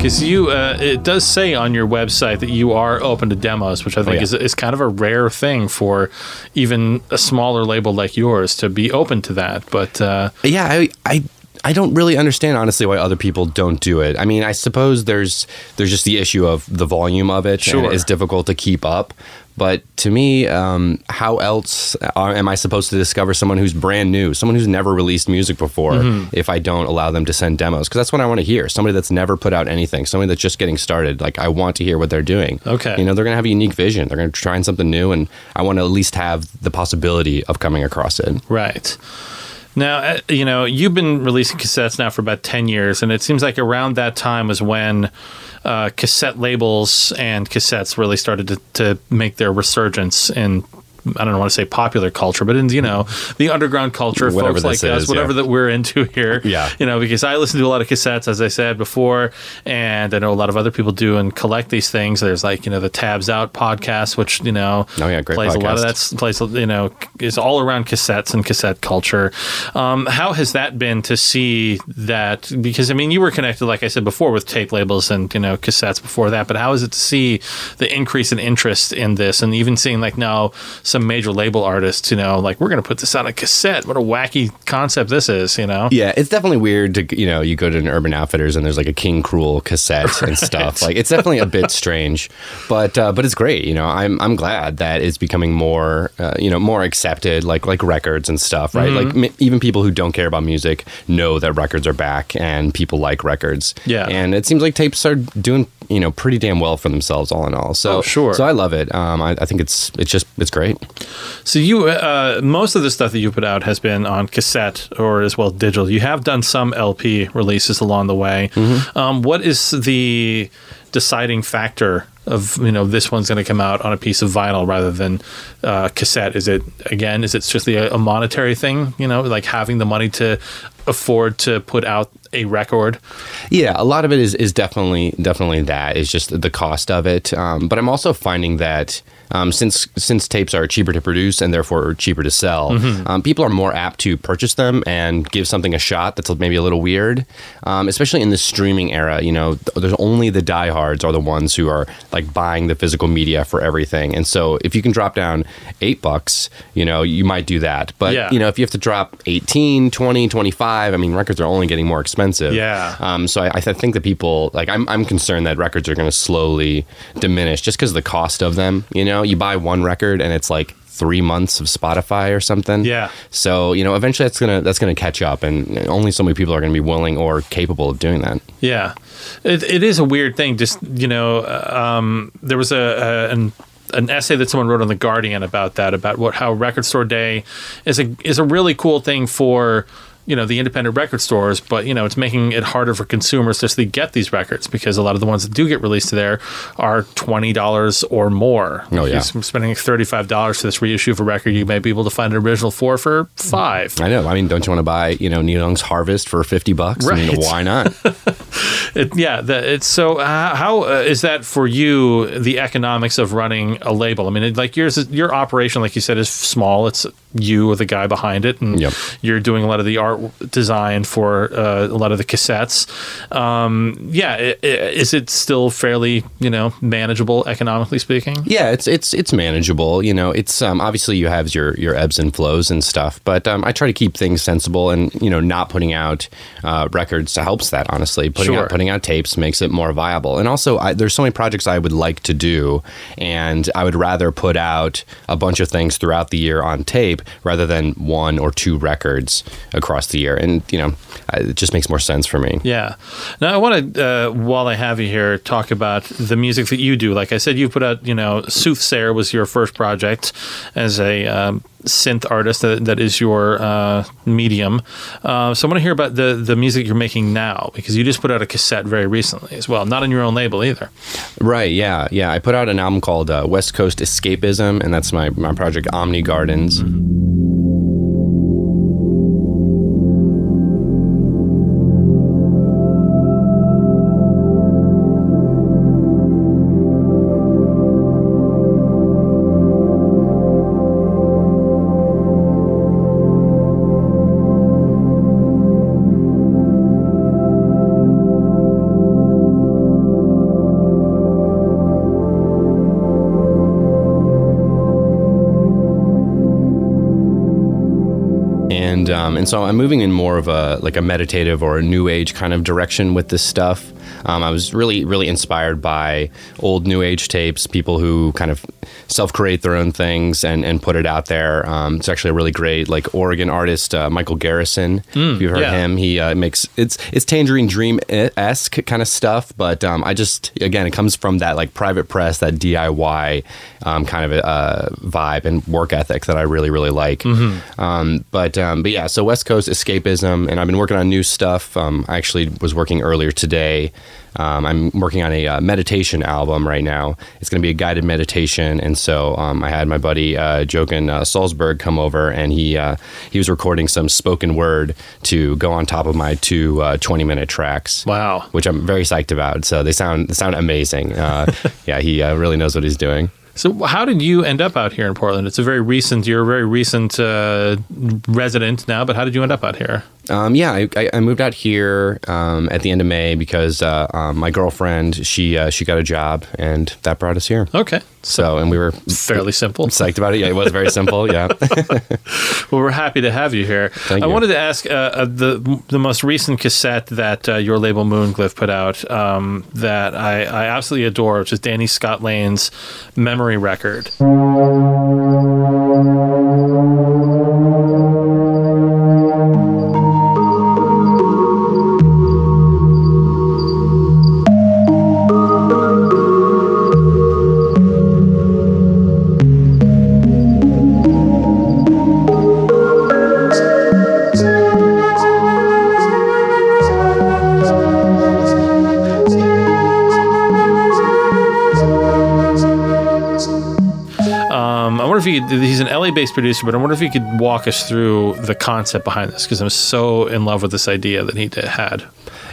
Because you, uh, it does say on your website that you are open to demos, which I think yeah. is, is kind of a rare thing for even a smaller label like yours to be open to that. But uh, yeah I, I I don't really understand honestly why other people don't do it. I mean, I suppose there's there's just the issue of the volume of it, Sure. and it's difficult to keep up. But to me, um, how else are, am I supposed to discover someone who's brand new, someone who's never released music before, Mm-hmm. if I don't allow them to send demos? Because that's what I want to hear. Somebody that's never put out anything, somebody that's just getting started. Like I want to hear what they're doing. Okay. you know, they're gonna have a unique vision. They're gonna try something new, and I want to at least have the possibility of coming across it. Right. Now, uh, you know, you've been releasing cassettes now for about 10 years, and it seems like around that time was when uh, cassette labels and cassettes really started to, to make their resurgence in. I don't want to say popular culture, but in you know the underground culture, Whatever folks like this us, whatever yeah. that we're into here. Yeah. you know, because I listen to a lot of cassettes, as I said before, and I know a lot of other people do and collect these things. There's like you know the Tabs Out podcast, which you know Oh, yeah, great plays a lot of podcast. that plays you know is all around cassettes and cassette culture. Um, how has that been to see that? Because I mean, you were connected, like I said before, with tape labels and you know cassettes before that. But how is it to see the increase in interest in this, and even seeing like now some major label artists, you know, like we're going to put this on a cassette. What a wacky concept this is, you know? Yeah, it's definitely weird to you know you go to an Urban Outfitters and there's like a King Krule cassette and stuff. Like it's definitely a bit strange, but uh, but it's great. You know, I'm I'm glad that it's becoming more uh, you know more accepted, like like records and stuff, right? Mm-hmm. Like m- even people who don't care about music know that records are back and people like records. Yeah. and it seems like tapes are doing you know pretty damn well for themselves all in all. So Oh, sure. so I love it. Um, I, I think it's it's just it's great. So you, uh, most of the stuff that you put out has been on cassette or as well digital. You have done some LP releases along the way. Um, what is the deciding factor of you know this one's going to come out on a piece of vinyl rather than uh, cassette? Is it again? Is it strictly a, a monetary thing? You know, like having the money to afford to put out a record. Yeah, a lot of it is is definitely definitely that is just the cost of it. Um, but I'm also finding that um, since since tapes are cheaper to produce and therefore cheaper to sell, um, people are more apt to purchase them and give something a shot that's maybe a little weird. Um, especially in the streaming era, you know, th- there's only the diehards are the ones who are like buying the physical media for everything. And so if you can drop down eight bucks, you know, you might do that. But Yeah. you know, if you have to drop 18, 20, 25, I mean, records are only getting more expensive. Yeah. Um, so I, I th- think that people like I'm I'm concerned that records are going to slowly diminish just because of the cost of them. You know, you buy one record and it's like three months of Spotify or something. Yeah. So you know, eventually that's gonna that's gonna catch up, and only so many people are going to be willing or capable of doing that. Yeah, it, it is a weird thing. Just you know, um, there was a, a an an essay that someone wrote on the Guardian about that, about what how Record Store Day is a is a really cool thing for you know the independent record stores, but you know it's making it harder for consumers to actually get these records because a lot of the ones that do get released there are twenty dollars or more. Oh, yeah. If you're spending thirty five dollars for this reissue of a record, you may be able to find an original for for five. I know. I mean, don't you want to buy you know Neil Young's Harvest for fifty bucks? I mean, Right. why not? It, yeah, the, it's so. Uh, how uh, is that for you? The economics of running a label. I mean, it, like yours, your operation, like you said, is small. It's you or the guy behind it, and Yep. you're doing a lot of the art design for uh, a lot of the cassettes. Um, yeah, i- i- is it still fairly you know manageable economically speaking? Yeah, it's it's it's manageable. You know, it's um, obviously you have your your ebbs and flows and stuff, but um, I try to keep things sensible and you know not putting out uh, records helps that honestly. Putting Sure. out putting out tapes makes it more viable, and also I, there's so many projects I would like to do, and I would rather put out a bunch of things throughout the year on tape rather than one or two records across the year, and you know it just makes more sense for me. Yeah. Now I want to, uh, while I have you here, talk about the music that you do. Like I said, you put out, you know, Soothsayer was your first project as a um, synth artist. That, that is your uh, medium. Uh, so I want to hear about the the music you're making now because you just put out a cassette very recently as well, not on your own label either. Right, yeah, yeah. I put out an album called uh, West Coast Escapism, and that's my, my project Omni Gardens. and and so I'm moving in more of a like a meditative or a new age kind of direction with this stuff. Um, I was really really inspired by old new age tapes, people who kind of self create their own things and and put it out there. Um, it's actually a really great like Oregon artist uh, Michael Garrison. if you've heard yeah. him, he uh, makes it's it's Tangerine Dream esque kind of stuff, but um, I just again it comes from that like private press, that DIY um, kind of uh, vibe and work ethic that I really really like. Um, but um, but yeah, so West Coast escapism, and I've been working on new stuff. Um, I actually was working earlier today. Um, I'm working on a uh, meditation album right now. It's going to be a guided meditation, and so um, I had my buddy uh, Jochen uh, Salzberg come over, and he uh, he was recording some spoken word to go on top of my two uh, 20 minute tracks. Wow. Which I'm very psyched about. So they sound they sound amazing. Uh, yeah, he uh, really knows what he's doing. So how did you end up out here in Portland? It's a very recent. You're a very recent uh, resident now, but how did you end up out here? Um, yeah, I, I- moved out here um, at the end of May because uh, um, my girlfriend she uh, she got a job and that brought us here. Okay, So and we were fairly simple. psyched about it. Yeah, it was very simple. Yeah. Well, we're happy to have you here. Thank I you. wanted to ask uh, uh, the the most recent cassette that uh, your label Moonglyph put out um, that I, I absolutely adore, which is Danny Scott Lane's Memory Record. LA based producer, but I wonder if you could walk us through the concept behind this because I'm so in love with this idea that he had.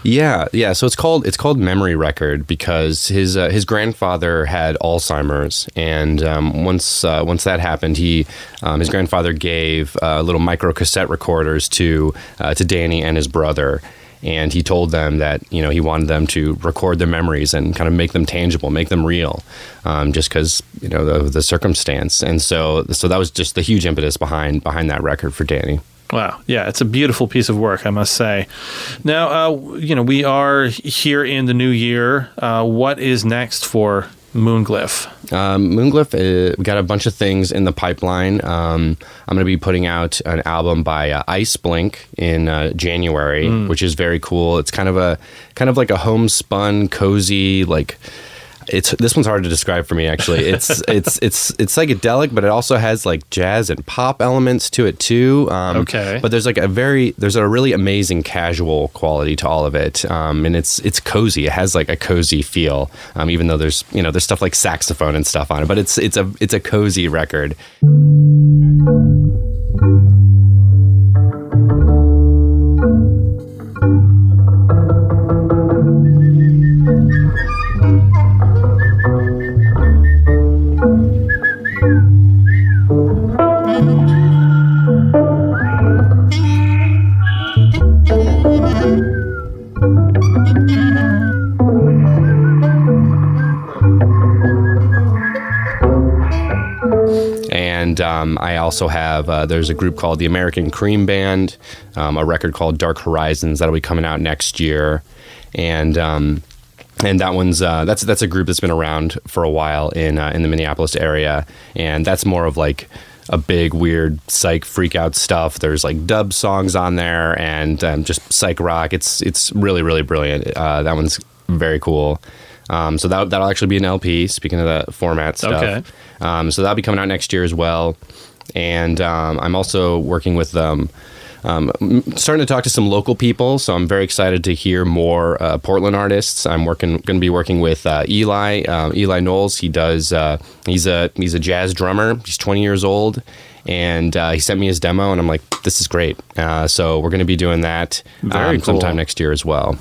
Yeah, yeah. So it's called it's called Memory Record because his uh, his grandfather had Alzheimer's, and um, once uh, once that happened, he um, his grandfather gave uh, little micro cassette recorders to uh, to Danny and his brother. And he told them that you know he wanted them to record their memories and kind of make them tangible, make them real, um, just because you know the, the circumstance. And so so that was just the huge impetus behind behind that record for Danny. Wow. Yeah, it's a beautiful piece of work, I must say. Now, uh, you know, we are here in the new year. Uh, what is next for Moonglyph? Um, Moonglyph, uh, we got a bunch of things in the pipeline. Um, I'm going to be putting out an album by uh, Iceblink in uh, January, which is very cool. It's kind of a kind of like a homespun, cozy, like it's this one's hard to describe for me actually. It's it's it's it's psychedelic, but it also has like jazz and pop elements to it too. Um, Okay. but there's like a very there's a really amazing casual quality to all of it, um, and it's it's cozy. It has like a cozy feel, um, even though there's you know there's stuff like saxophone and stuff on it. But it's it's a it's a cozy record. And um, I also have uh, there's a group called the American Cream Band, um, a record called Dark Horizons that'll be coming out next year, and. Um, and that one's uh, that's that's a group that's been around for a while in uh, in the Minneapolis area, and that's more of like a big weird psych freak out stuff. There's like dub songs on there and um, just psych rock. It's it's really really brilliant. Uh, that one's very cool. Um, so that that'll actually be an LP. Speaking of the format stuff, Okay. um, so that'll be coming out next year as well. And um, I'm also working with um, um, starting to talk to some local people. So I'm very excited to hear more uh, Portland artists. I'm working going to be working with uh, Eli um, Eli Knowles. He does uh, he's a he's a jazz drummer. He's 20 years old. And uh, he sent me his demo, and I'm like, "This is great." Uh, so we're going to be doing that um, sometime next year as well.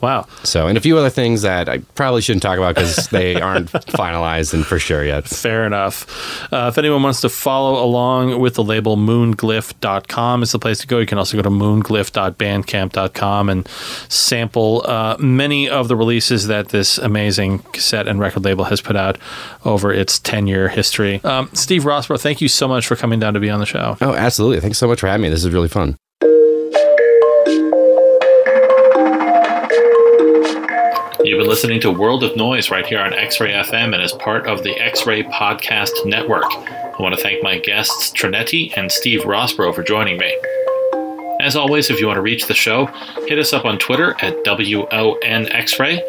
Wow. So, and a few other things that I probably shouldn't talk about because they aren't finalized and for sure yet. Fair enough. Uh, if anyone wants to follow along with the label, moonglyph.com is the place to go. You can also go to moonglyph.bandcamp.com and sample uh, many of the releases that this amazing cassette and record label has put out over its 10 year history. Um, Steve Rossborough, thank you so much for coming down to be on the show. Oh, absolutely. Thanks so much for having me. This is really fun. Been listening to World of Noise right here on X Ray FM and as part of the X Ray Podcast Network. I want to thank my guests, Trinetti and Steve Rossborough, for joining me. As always, if you want to reach the show, hit us up on Twitter at WONXray.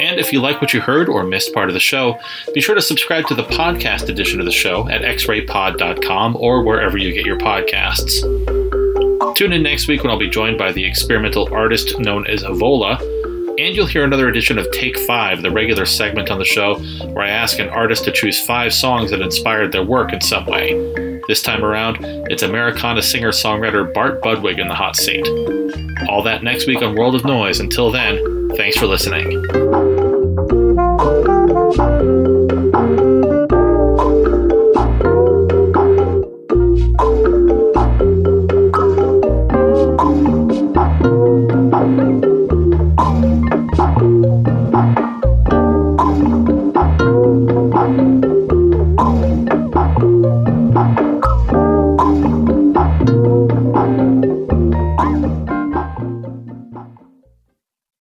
And if you like what you heard or missed part of the show, be sure to subscribe to the podcast edition of the show at xraypod.com or wherever you get your podcasts. Tune in next week when I'll be joined by the experimental artist known as Avola, and you'll hear another edition of Take Five, the regular segment on the show where I ask an artist to choose five songs that inspired their work in some way. This time around, it's Americana singer songwriter Bart Budwig in the hot seat. All that next week on World of Noise. Until then, thanks for listening.